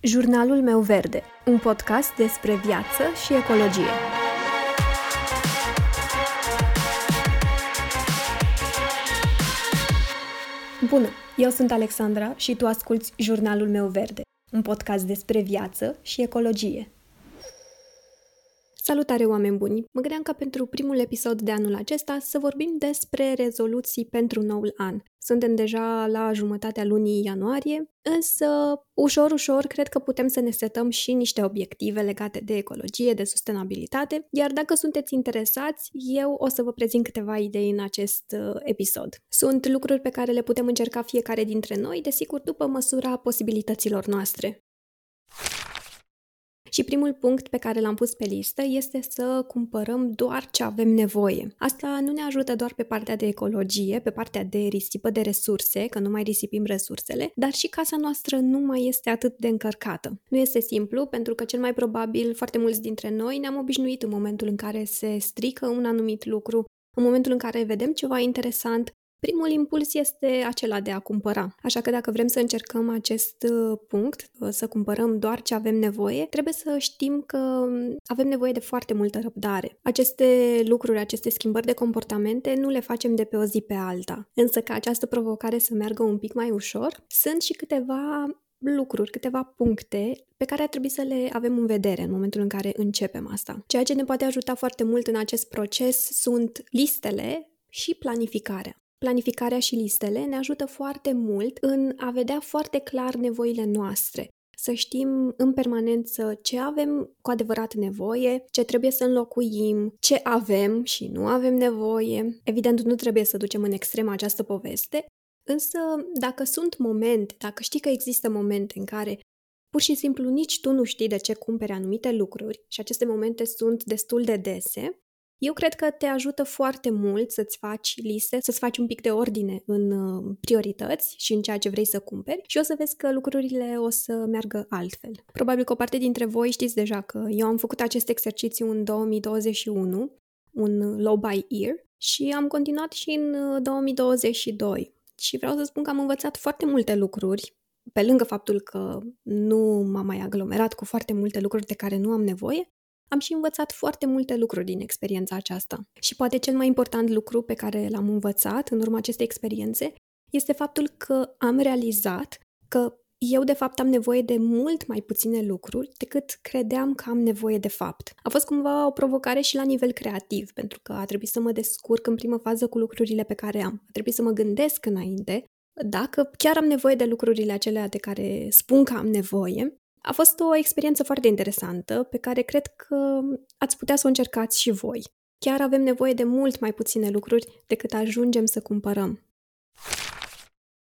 Jurnalul meu verde, un podcast despre viață și ecologie. Bună, eu sunt Alexandra și tu asculți Jurnalul meu verde, un podcast despre viață și ecologie. Salutare, oameni buni! Mă gândeam ca pentru primul episod de anul acesta să vorbim despre rezoluții pentru noul an. Suntem deja la jumătatea lunii ianuarie, însă ușor, ușor cred că putem să ne setăm și niște obiective legate de ecologie, de sustenabilitate, iar dacă sunteți interesați, eu o să vă prezint câteva idei în acest uh, episod. Sunt lucruri pe care le putem încerca fiecare dintre noi, desigur, după măsura posibilităților noastre. Și primul punct pe care l-am pus pe listă este să cumpărăm doar ce avem nevoie. Asta nu ne ajută doar pe partea de ecologie, pe partea de risipă de resurse, că nu mai risipim resursele, dar și casa noastră nu mai este atât de încărcată. Nu este simplu, pentru că cel mai probabil foarte mulți dintre noi ne-am obișnuit în momentul în care se strică un anumit lucru, în momentul în care vedem ceva interesant, Primul impuls este acela de a cumpăra. Așa că dacă vrem să încercăm acest uh, punct, uh, să cumpărăm doar ce avem nevoie, trebuie să știm că um, avem nevoie de foarte multă răbdare. Aceste lucruri, aceste schimbări de comportamente nu le facem de pe o zi pe alta. Însă ca această provocare să meargă un pic mai ușor, sunt și câteva lucruri, câteva puncte pe care ar trebui să le avem în vedere în momentul în care începem asta. Ceea ce ne poate ajuta foarte mult în acest proces sunt listele și planificarea. Planificarea și listele ne ajută foarte mult în a vedea foarte clar nevoile noastre, să știm în permanență ce avem cu adevărat nevoie, ce trebuie să înlocuim, ce avem și nu avem nevoie. Evident, nu trebuie să ducem în extrem această poveste, însă dacă sunt momente, dacă știi că există momente în care pur și simplu nici tu nu știi de ce cumperi anumite lucruri și aceste momente sunt destul de dese, eu cred că te ajută foarte mult să-ți faci liste, să-ți faci un pic de ordine în uh, priorități și în ceea ce vrei să cumperi și o să vezi că lucrurile o să meargă altfel. Probabil că o parte dintre voi știți deja că eu am făcut acest exercițiu în 2021, un low by ear, și am continuat și în 2022. Uh, și vreau să spun că am învățat foarte multe lucruri pe lângă faptul că nu m-am mai aglomerat cu foarte multe lucruri de care nu am nevoie, am și învățat foarte multe lucruri din experiența aceasta. Și poate cel mai important lucru pe care l-am învățat în urma acestei experiențe este faptul că am realizat că eu, de fapt, am nevoie de mult mai puține lucruri decât credeam că am nevoie de fapt. A fost cumva o provocare și la nivel creativ, pentru că a trebuit să mă descurc în primă fază cu lucrurile pe care am. A trebuit să mă gândesc înainte dacă chiar am nevoie de lucrurile acelea de care spun că am nevoie a fost o experiență foarte interesantă pe care cred că ați putea să o încercați și voi. Chiar avem nevoie de mult mai puține lucruri decât ajungem să cumpărăm.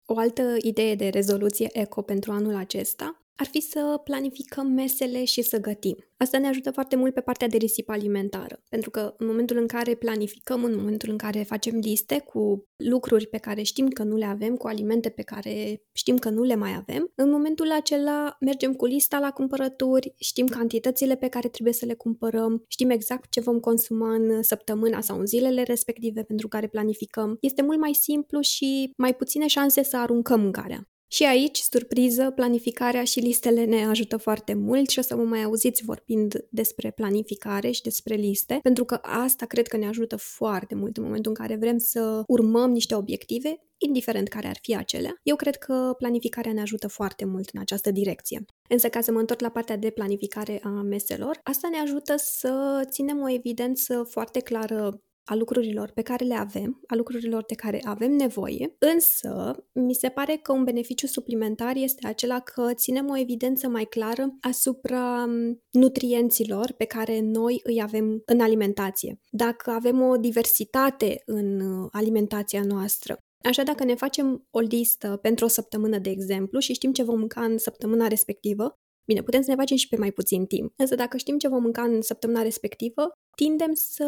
O altă idee de rezoluție eco pentru anul acesta ar fi să planificăm mesele și să gătim. Asta ne ajută foarte mult pe partea de risipă alimentară, pentru că în momentul în care planificăm, în momentul în care facem liste cu lucruri pe care știm că nu le avem, cu alimente pe care știm că nu le mai avem, în momentul acela mergem cu lista la cumpărături, știm cantitățile pe care trebuie să le cumpărăm, știm exact ce vom consuma în săptămâna sau în zilele respective pentru care planificăm. Este mult mai simplu și mai puține șanse să aruncăm mâncarea. Și aici, surpriză, planificarea și listele ne ajută foarte mult și o să mă mai auziți vorbind despre planificare și despre liste, pentru că asta cred că ne ajută foarte mult în momentul în care vrem să urmăm niște obiective, indiferent care ar fi acelea. Eu cred că planificarea ne ajută foarte mult în această direcție. Însă, ca să mă întorc la partea de planificare a meselor, asta ne ajută să ținem o evidență foarte clară a lucrurilor pe care le avem, a lucrurilor de care avem nevoie, însă mi se pare că un beneficiu suplimentar este acela că ținem o evidență mai clară asupra nutrienților pe care noi îi avem în alimentație. Dacă avem o diversitate în uh, alimentația noastră, Așa, dacă ne facem o listă pentru o săptămână, de exemplu, și știm ce vom mânca în săptămâna respectivă, bine, putem să ne facem și pe mai puțin timp. Însă dacă știm ce vom mânca în săptămâna respectivă, tindem să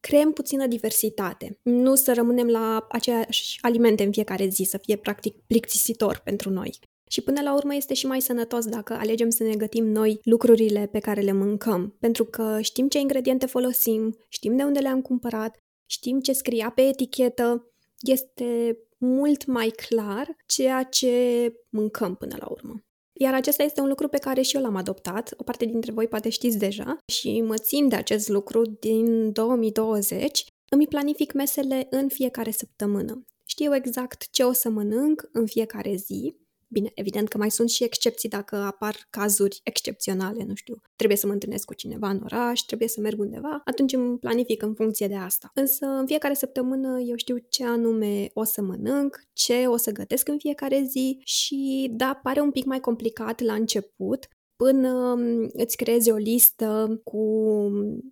creăm puțină diversitate, nu să rămânem la aceleași alimente în fiecare zi, să fie practic plictisitor pentru noi. Și până la urmă este și mai sănătos dacă alegem să ne gătim noi lucrurile pe care le mâncăm, pentru că știm ce ingrediente folosim, știm de unde le-am cumpărat, știm ce scria pe etichetă, este mult mai clar ceea ce mâncăm până la urmă. Iar acesta este un lucru pe care și eu l-am adoptat, o parte dintre voi poate știți deja, și mă țin de acest lucru din 2020. Îmi planific mesele în fiecare săptămână. Știu exact ce o să mănânc în fiecare zi, Bine, evident că mai sunt și excepții dacă apar cazuri excepționale, nu știu, trebuie să mă întâlnesc cu cineva în oraș, trebuie să merg undeva, atunci îmi planific în funcție de asta. Însă în fiecare săptămână eu știu ce anume o să mănânc, ce o să gătesc în fiecare zi și da, pare un pic mai complicat la început, până îți creezi o listă cu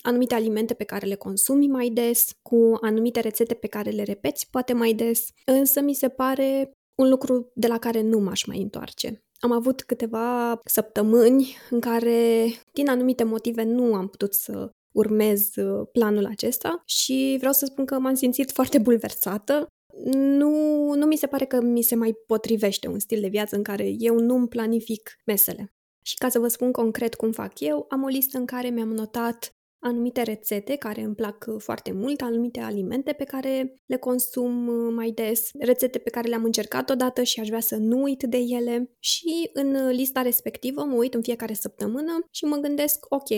anumite alimente pe care le consumi mai des, cu anumite rețete pe care le repeți poate mai des, însă mi se pare un lucru de la care nu m-aș mai întoarce. Am avut câteva săptămâni în care, din anumite motive, nu am putut să urmez uh, planul acesta și vreau să spun că m-am simțit foarte bulversată. Nu, nu mi se pare că mi se mai potrivește un stil de viață în care eu nu-mi planific mesele. Și ca să vă spun concret cum fac eu, am o listă în care mi-am notat anumite rețete care îmi plac uh, foarte mult, anumite alimente pe care le consum uh, mai des, rețete pe care le-am încercat odată și aș vrea să nu uit de ele și în uh, lista respectivă mă uit în fiecare săptămână și mă gândesc, ok,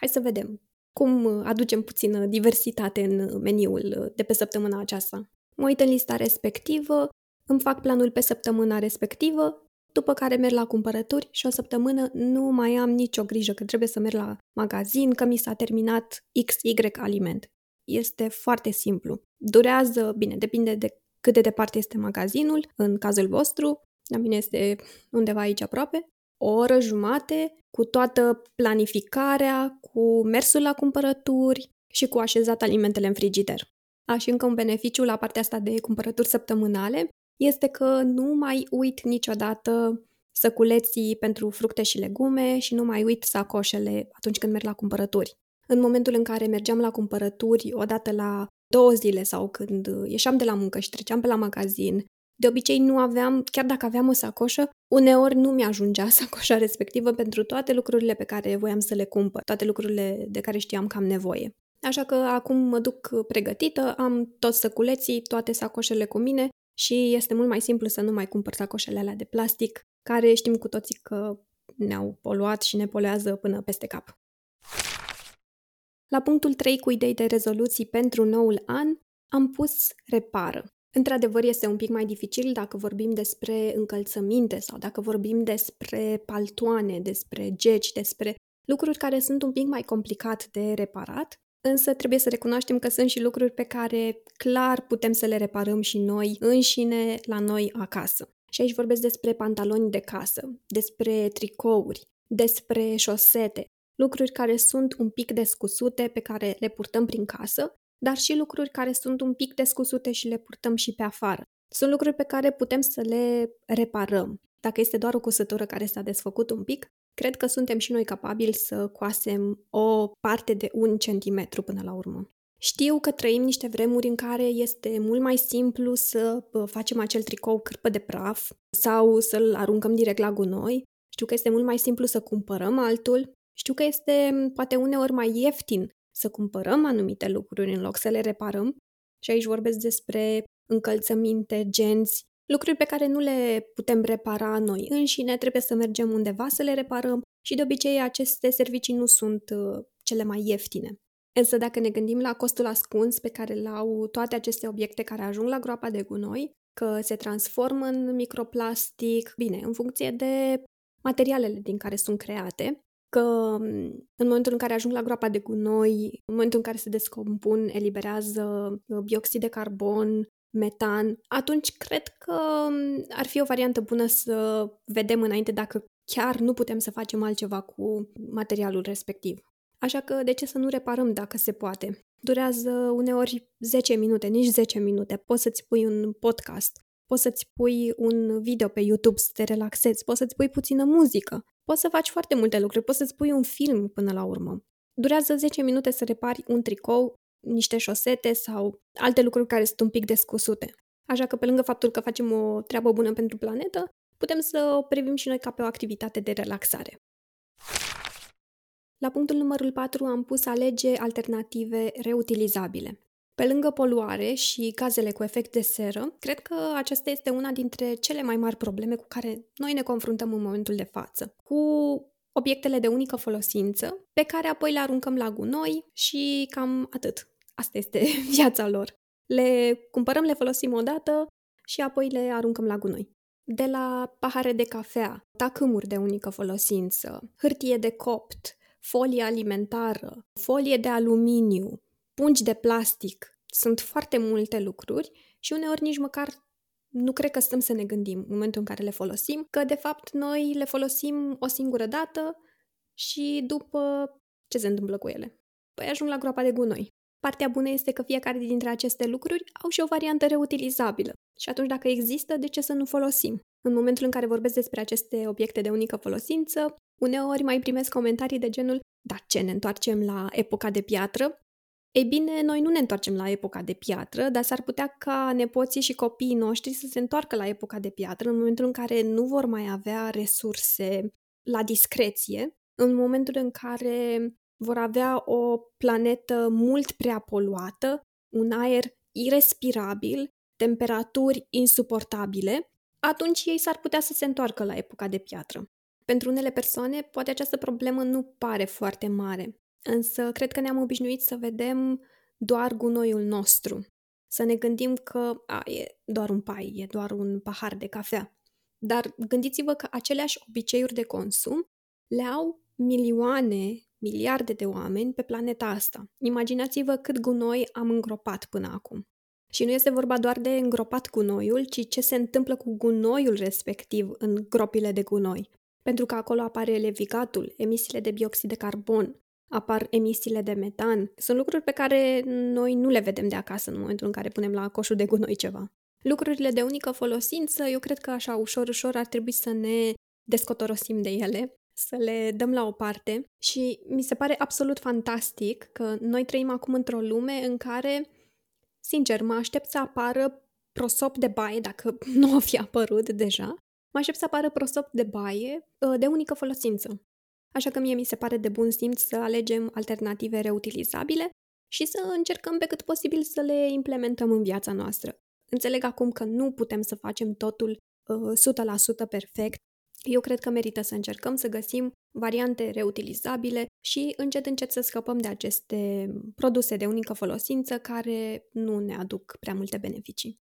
hai să vedem cum aducem puțină diversitate în meniul de pe săptămâna aceasta. Mă uit în lista respectivă, îmi fac planul pe săptămâna respectivă după care merg la cumpărături și o săptămână nu mai am nicio grijă că trebuie să merg la magazin, că mi s-a terminat XY aliment. Este foarte simplu. Durează, bine, depinde de cât de departe este magazinul, în cazul vostru, la mine este undeva aici aproape, o oră jumate cu toată planificarea, cu mersul la cumpărături și cu așezat alimentele în frigider. Aș, și încă un beneficiu la partea asta de cumpărături săptămânale este că nu mai uit niciodată săculeții pentru fructe și legume și nu mai uit sacoșele atunci când merg la cumpărături. În momentul în care mergeam la cumpărături odată la două zile sau când ieșeam de la muncă și treceam pe la magazin, de obicei nu aveam, chiar dacă aveam o sacoșă, uneori nu mi-ajungea sacoșa respectivă pentru toate lucrurile pe care voiam să le cumpăr, toate lucrurile de care știam că am nevoie. Așa că acum mă duc pregătită, am toți săculeții, toate sacoșele cu mine și este mult mai simplu să nu mai cumpăr sacoșele alea de plastic, care știm cu toții că ne-au poluat și ne poluează până peste cap. La punctul 3 cu idei de rezoluții pentru noul an, am pus repară. Într-adevăr, este un pic mai dificil dacă vorbim despre încălțăminte sau dacă vorbim despre paltoane, despre geci, despre lucruri care sunt un pic mai complicat de reparat, Însă trebuie să recunoaștem că sunt și lucruri pe care clar putem să le reparăm și noi înșine la noi acasă. Și aici vorbesc despre pantaloni de casă, despre tricouri, despre șosete, lucruri care sunt un pic descusute pe care le purtăm prin casă, dar și lucruri care sunt un pic descusute și le purtăm și pe afară. Sunt lucruri pe care putem să le reparăm. Dacă este doar o cusătură care s-a desfăcut un pic, cred că suntem și noi capabili să coasem o parte de un centimetru până la urmă. Știu că trăim niște vremuri în care este mult mai simplu să facem acel tricou cârpă de praf sau să-l aruncăm direct la gunoi. Știu că este mult mai simplu să cumpărăm altul. Știu că este poate uneori mai ieftin să cumpărăm anumite lucruri în loc să le reparăm. Și aici vorbesc despre încălțăminte, genți, lucruri pe care nu le putem repara noi înșine, trebuie să mergem undeva să le reparăm și de obicei aceste servicii nu sunt uh, cele mai ieftine. Însă dacă ne gândim la costul ascuns pe care îl au toate aceste obiecte care ajung la groapa de gunoi, că se transformă în microplastic, bine, în funcție de materialele din care sunt create, că mm, în momentul în care ajung la groapa de gunoi, în momentul în care se descompun, eliberează uh, bioxid de carbon, metan, atunci cred că mm, ar fi o variantă bună să vedem înainte dacă chiar nu putem să facem altceva cu materialul respectiv. Așa că de ce să nu reparăm dacă se poate? Durează uneori 10 minute, nici 10 minute. Poți să-ți pui un podcast, poți să-ți pui un video pe YouTube să te relaxezi, poți să-ți pui puțină muzică, poți să faci foarte multe lucruri, poți să-ți pui un film până la urmă. Durează 10 minute să repari un tricou niște șosete sau alte lucruri care sunt un pic descusute. Așa că pe lângă faptul că facem o treabă bună pentru planetă, putem să o privim și noi ca pe o activitate de relaxare. La punctul numărul 4 am pus alege alternative reutilizabile. Pe lângă poluare și gazele cu efect de seră, cred că aceasta este una dintre cele mai mari probleme cu care noi ne confruntăm în momentul de față. Cu obiectele de unică folosință, pe care apoi le aruncăm la gunoi și cam atât. Asta este viața lor. Le cumpărăm, le folosim odată și apoi le aruncăm la gunoi. De la pahare de cafea, tacâmuri de unică folosință, hârtie de copt, folie alimentară, folie de aluminiu, pungi de plastic. Sunt foarte multe lucruri și uneori nici măcar nu cred că stăm să ne gândim în momentul în care le folosim, că de fapt noi le folosim o singură dată și după ce se întâmplă cu ele? Păi ajung la groapa de gunoi. Partea bună este că fiecare dintre aceste lucruri au și o variantă reutilizabilă. Și atunci dacă există, de ce să nu folosim? În momentul în care vorbesc despre aceste obiecte de unică folosință, uneori mai primesc comentarii de genul dar ce, ne întoarcem la epoca de piatră? Ei bine, noi nu ne întoarcem la epoca de piatră, dar s-ar putea ca nepoții și copiii noștri să se întoarcă la epoca de piatră în momentul în care nu vor mai avea resurse la discreție, în momentul în care vor avea o planetă mult prea poluată, un aer irrespirabil, temperaturi insuportabile, atunci ei s-ar putea să se întoarcă la epoca de piatră. Pentru unele persoane, poate această problemă nu pare foarte mare, însă cred că ne-am obișnuit să vedem doar gunoiul nostru, să ne gândim că a, e doar un pai, e doar un pahar de cafea. Dar gândiți-vă că aceleași obiceiuri de consum le au milioane, miliarde de oameni pe planeta asta. Imaginați-vă cât gunoi am îngropat până acum. Și nu este vorba doar de îngropat gunoiul, ci ce se întâmplă cu gunoiul respectiv în gropile de gunoi. Pentru că acolo apare levigatul, emisiile de bioxid de carbon, apar emisiile de metan. Sunt lucruri pe care noi nu le vedem de acasă în momentul în care punem la coșul de gunoi ceva. Lucrurile de unică folosință, eu cred că așa ușor, ușor ar trebui să ne descotorosim de ele, să le dăm la o parte și mi se pare absolut fantastic că noi trăim acum într-o lume în care, sincer, mă aștept să apară prosop de baie, dacă nu o fi apărut deja, mă aștept să apară prosop de baie ă, de unică folosință. Așa că mie mi se pare de bun simț să alegem alternative reutilizabile și să încercăm pe cât posibil să le implementăm în viața noastră. Înțeleg acum că nu putem să facem totul uh, 100% perfect. Eu cred că merită să încercăm să găsim variante reutilizabile și încet încet să scăpăm de aceste produse de unică folosință care nu ne aduc prea multe beneficii.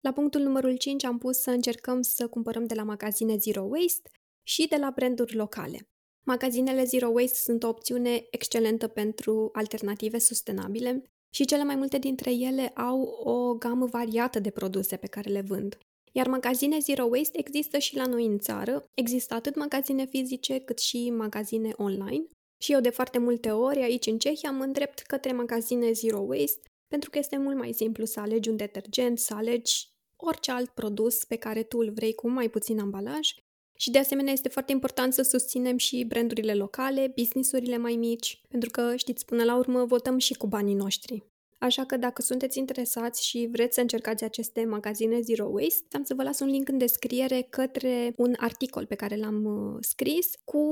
La punctul numărul 5 am pus să încercăm să cumpărăm de la magazine Zero Waste și de la branduri locale. Magazinele Zero Waste sunt o opțiune excelentă pentru alternative sustenabile și cele mai multe dintre ele au o gamă variată de produse pe care le vând. Iar magazine Zero Waste există și la noi în țară, există atât magazine fizice cât și magazine online. Și eu de foarte multe ori aici în Cehia mă îndrept către magazine Zero Waste pentru că este mult mai simplu să alegi un detergent, să alegi orice alt produs pe care tu îl vrei cu mai puțin ambalaj și de asemenea este foarte important să susținem și brandurile locale, businessurile mai mici, pentru că, știți, până la urmă votăm și cu banii noștri. Așa că dacă sunteți interesați și vreți să încercați aceste magazine Zero Waste, am să vă las un link în descriere către un articol pe care l-am uh, scris cu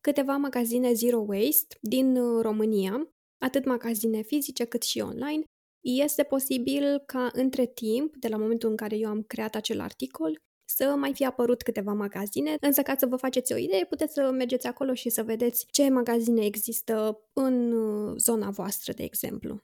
câteva magazine Zero Waste din uh, România, atât magazine fizice cât și online. Este posibil ca între timp, de la momentul în care eu am creat acel articol, să mai fi apărut câteva magazine, însă ca să vă faceți o idee, puteți să mergeți acolo și să vedeți ce magazine există în uh, zona voastră, de exemplu.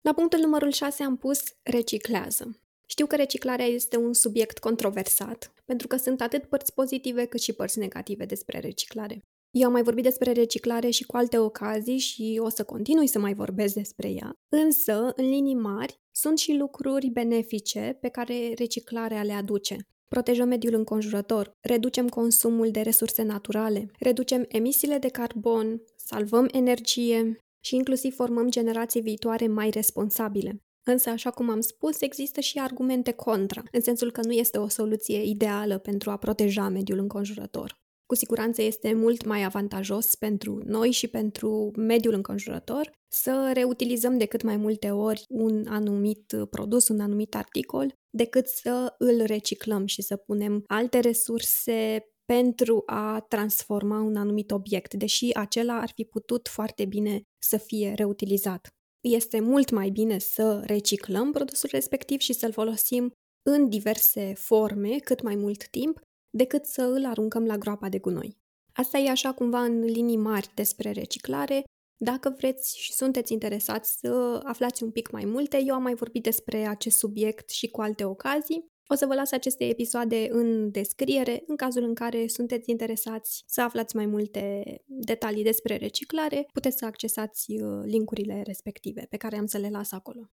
La punctul numărul 6 am pus reciclează. Știu că reciclarea este un subiect controversat, pentru că sunt atât părți pozitive cât și părți negative despre reciclare. Eu am mai vorbit despre reciclare și cu alte ocazii și o să continui să mai vorbesc despre ea, însă, în linii mari, sunt și lucruri benefice pe care reciclarea le aduce. Protejăm mediul înconjurător, reducem consumul de resurse naturale, reducem emisiile de carbon, salvăm energie și inclusiv formăm generații viitoare mai responsabile. Însă, așa cum am spus, există și argumente contra, în sensul că nu este o soluție ideală pentru a proteja mediul înconjurător. Cu siguranță este mult mai avantajos pentru noi și pentru mediul înconjurător să reutilizăm de cât mai multe ori un anumit produs, un anumit articol, decât să îl reciclăm și să punem alte resurse pentru a transforma un anumit obiect, deși acela ar fi putut foarte bine să fie reutilizat. Este mult mai bine să reciclăm produsul respectiv și să-l folosim în diverse forme cât mai mult timp, decât să îl aruncăm la groapa de gunoi. Asta e așa cumva în linii mari despre reciclare. Dacă vreți și sunteți interesați să aflați un pic mai multe, eu am mai vorbit despre acest subiect și cu alte ocazii. O să vă las aceste episoade în descriere în cazul în care sunteți interesați să aflați mai multe detalii despre reciclare. Puteți să accesați uh, linkurile respective pe care am să le las acolo.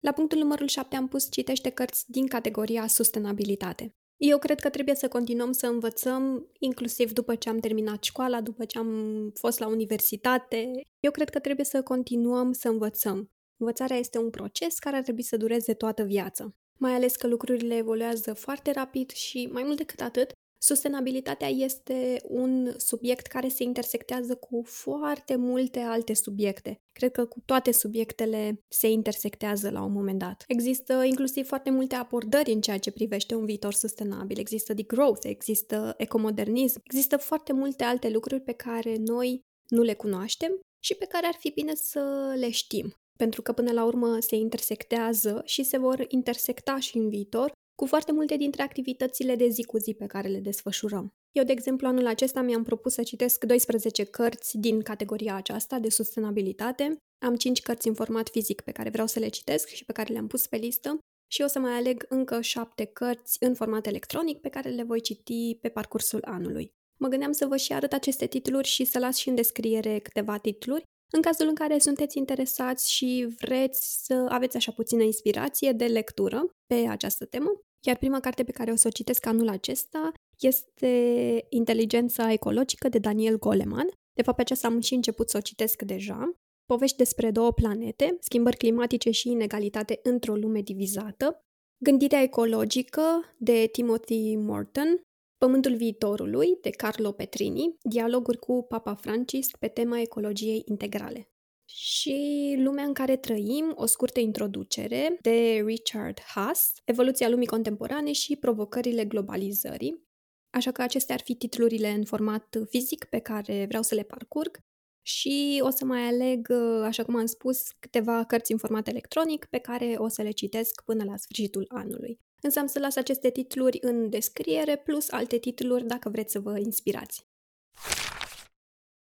La punctul numărul 7 am pus citește cărți din categoria sustenabilitate. Eu cred că trebuie să continuăm să învățăm, inclusiv după ce am terminat școala, după ce am fost la universitate. Eu cred că trebuie să continuăm să învățăm. Învățarea este un proces care ar trebui să dureze toată viața. Mai ales că lucrurile evoluează foarte rapid și, mai mult decât atât, Sustenabilitatea este un subiect care se intersectează cu foarte multe alte subiecte. Cred că cu toate subiectele se intersectează la un moment dat. Există inclusiv foarte multe abordări în ceea ce privește un viitor sustenabil. Există degrowth, există ecomodernism, există foarte multe alte lucruri pe care noi nu le cunoaștem și pe care ar fi bine să le știm. Pentru că până la urmă se intersectează și se vor intersecta și în viitor cu foarte multe dintre activitățile de zi cu zi pe care le desfășurăm. Eu, de exemplu, anul acesta mi-am propus să citesc 12 cărți din categoria aceasta de sustenabilitate. Am 5 cărți în format fizic pe care vreau să le citesc și pe care le-am pus pe listă și o să mai aleg încă 7 cărți în format electronic pe care le voi citi pe parcursul anului. Mă gândeam să vă și arăt aceste titluri și să las și în descriere câteva titluri, în cazul în care sunteți interesați și vreți să aveți așa puțină inspirație de lectură pe această temă. Iar prima carte pe care o să o citesc anul acesta este Inteligența ecologică de Daniel Goleman. De fapt, pe aceasta am și început să o citesc deja. Povești despre două planete, schimbări climatice și inegalitate într-o lume divizată. Gândirea ecologică de Timothy Morton, Pământul viitorului de Carlo Petrini, dialoguri cu Papa Francisc pe tema ecologiei integrale. Și lumea în care trăim, o scurtă introducere de Richard Haas, evoluția lumii contemporane și provocările globalizării. Așa că acestea ar fi titlurile în format fizic pe care vreau să le parcurg și o să mai aleg, așa cum am spus, câteva cărți în format electronic pe care o să le citesc până la sfârșitul anului. Însă am să las aceste titluri în descriere, plus alte titluri dacă vreți să vă inspirați.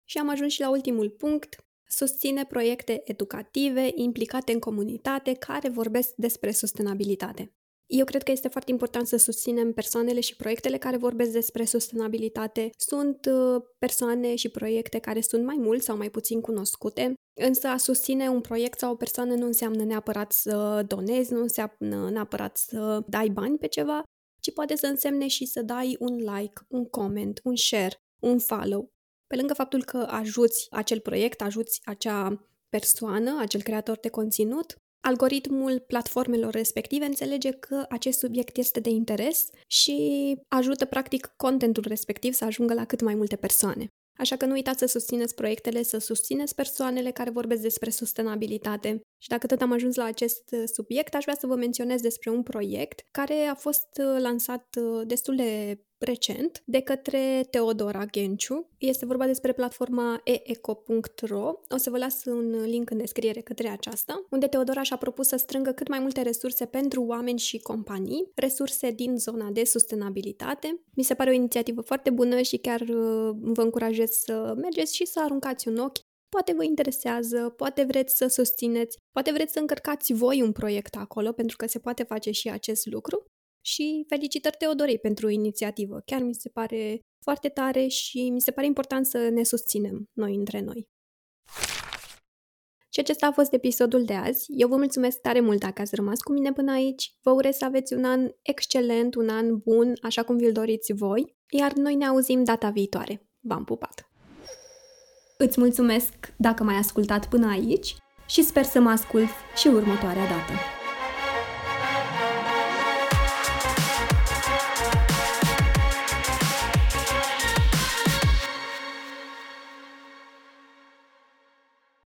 Și am ajuns și la ultimul punct, susține proiecte educative implicate în comunitate care vorbesc despre sustenabilitate. Eu cred că este foarte important să susținem persoanele și proiectele care vorbesc despre sustenabilitate. Sunt uh, persoane și proiecte care sunt mai mult sau mai puțin cunoscute, însă a susține un proiect sau o persoană nu înseamnă neapărat să donezi, nu înseamnă neapărat să dai bani pe ceva, ci poate să însemne și să dai un like, un comment, un share, un follow. Pe lângă faptul că ajuți acel proiect, ajuți acea persoană, acel creator de conținut, Algoritmul platformelor respective înțelege că acest subiect este de interes și ajută practic contentul respectiv să ajungă la cât mai multe persoane. Așa că nu uitați să susțineți proiectele, să susțineți persoanele care vorbesc despre sustenabilitate. Și dacă tot am ajuns la acest subiect, aș vrea să vă menționez despre un proiect care a fost lansat destul de recent de către Teodora Genciu. Este vorba despre platforma eeco.ro. O să vă las un link în descriere către aceasta, unde Teodora și-a propus să strângă cât mai multe resurse pentru oameni și companii, resurse din zona de sustenabilitate. Mi se pare o inițiativă foarte bună și chiar uh, vă încurajez să mergeți și să aruncați un ochi Poate vă interesează, poate vreți să susțineți, poate vreți să încărcați voi un proiect acolo, pentru că se poate face și acest lucru. Și felicitări Teodorei pentru inițiativă. Chiar mi se pare foarte tare și mi se pare important să ne susținem noi între noi. Și acesta a fost episodul de azi. Eu vă mulțumesc tare mult dacă ați rămas cu mine până aici. Vă urez să aveți un an excelent, un an bun, așa cum vi-l doriți voi, iar noi ne auzim data viitoare. V-am pupat! Îți mulțumesc dacă m-ai ascultat până aici și sper să mă ascult și următoarea dată.